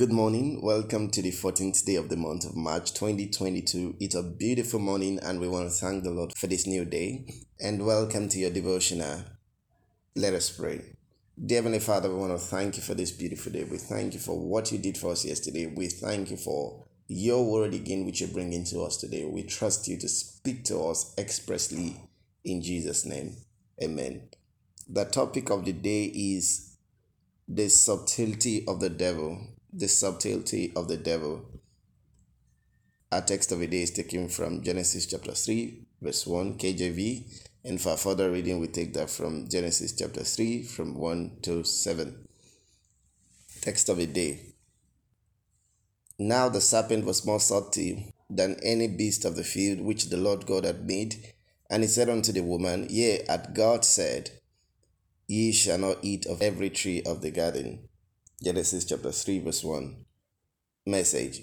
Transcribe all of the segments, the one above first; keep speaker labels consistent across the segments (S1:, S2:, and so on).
S1: Good morning. Welcome to the 14th day of the month of March 2022. It's a beautiful morning, and we want to thank the Lord for this new day. And welcome to your devotional. Let us pray. Dear Heavenly Father, we want to thank you for this beautiful day. We thank you for what you did for us yesterday. We thank you for your word again, which you're bringing to us today. We trust you to speak to us expressly in Jesus' name. Amen. The topic of the day is the subtlety of the devil the subtlety of the devil. Our text of the day is taken from Genesis chapter 3, verse 1, KJV. And for further reading, we take that from Genesis chapter 3, from 1 to 7. Text of the day. Now the serpent was more subtle than any beast of the field which the Lord God had made. And he said unto the woman, Yea, at God said, Ye shall not eat of every tree of the garden. Genesis chapter 3, verse 1. Message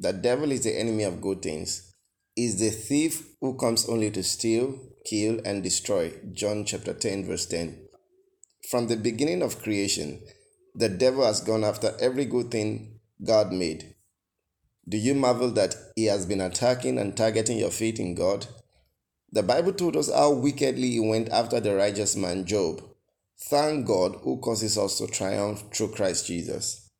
S1: The devil is the enemy of good things, is the thief who comes only to steal, kill, and destroy. John chapter 10, verse 10. From the beginning of creation, the devil has gone after every good thing God made. Do you marvel that he has been attacking and targeting your faith in God? The Bible told us how wickedly he went after the righteous man Job. Thank God who causes us to triumph through Christ Jesus.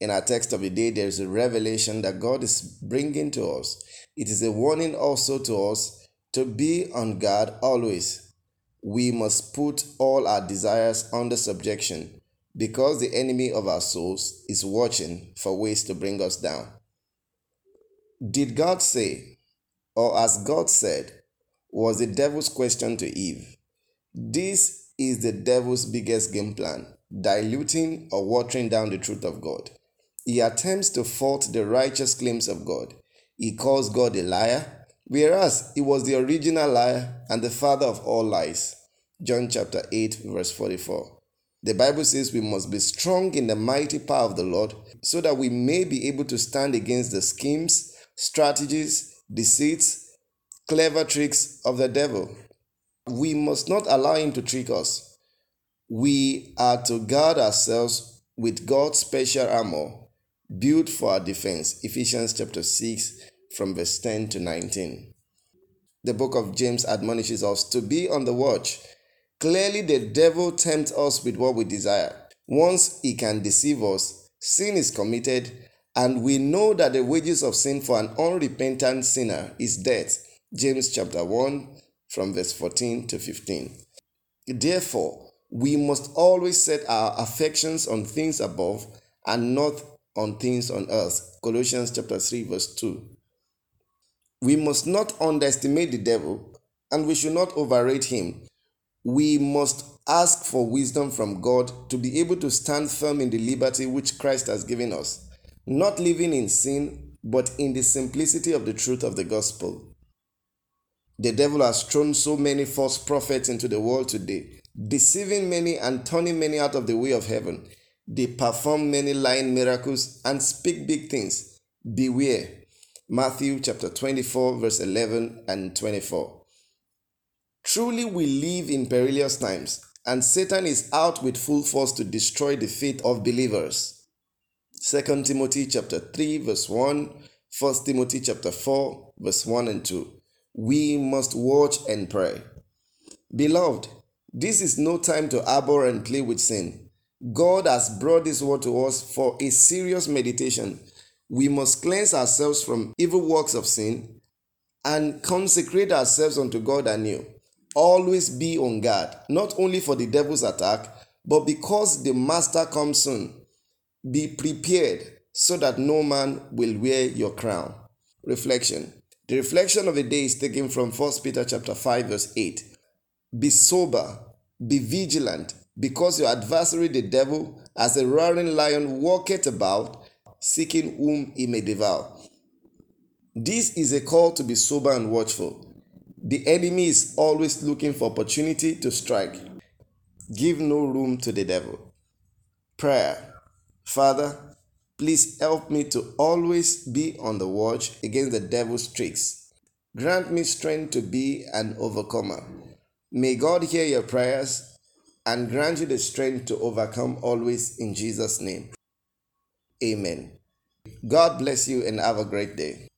S1: In our text of the day, there is a revelation that God is bringing to us. It is a warning also to us to be on guard always. We must put all our desires under subjection because the enemy of our souls is watching for ways to bring us down. Did God say, or as God said, was the devil's question to Eve. This is the devil's biggest game plan diluting or watering down the truth of God. He attempts to fault the righteous claims of God. He calls God a liar, whereas he was the original liar and the father of all lies. John chapter 8, verse 44. The Bible says we must be strong in the mighty power of the Lord so that we may be able to stand against the schemes, strategies, deceits, clever tricks of the devil. We must not allow him to trick us. We are to guard ourselves with God's special armor built for our defense. Ephesians chapter 6 from verse 10 to 19. The book of James admonishes us to be on the watch. Clearly, the devil tempts us with what we desire. Once he can deceive us, sin is committed, and we know that the wages of sin for an unrepentant sinner is death. James chapter 1 from verse 14 to 15. Therefore, we must always set our affections on things above and not on things on earth. Colossians chapter 3 verse 2. We must not underestimate the devil and we should not overrate him. We must ask for wisdom from God to be able to stand firm in the liberty which Christ has given us, not living in sin, but in the simplicity of the truth of the gospel. The devil has thrown so many false prophets into the world today, deceiving many and turning many out of the way of heaven. They perform many lying miracles and speak big things. Beware. Matthew chapter 24, verse 11 and 24. Truly, we live in perilous times, and Satan is out with full force to destroy the faith of believers. 2 Timothy chapter 3, verse 1, 1 Timothy chapter 4, verse 1 and 2 we must watch and pray. Beloved, this is no time to abhor and play with sin. God has brought this word to us for a serious meditation. We must cleanse ourselves from evil works of sin and consecrate ourselves unto God anew. Always be on guard, not only for the devil's attack, but because the master comes soon. Be prepared so that no man will wear your crown. Reflection the reflection of the day is taken from 1 Peter chapter 5 verse 8. Be sober, be vigilant, because your adversary the devil, as a roaring lion, walketh about, seeking whom he may devour. This is a call to be sober and watchful. The enemy is always looking for opportunity to strike. Give no room to the devil. Prayer. Father, Please help me to always be on the watch against the devil's tricks. Grant me strength to be an overcomer. May God hear your prayers and grant you the strength to overcome always in Jesus' name. Amen. God bless you and have a great day.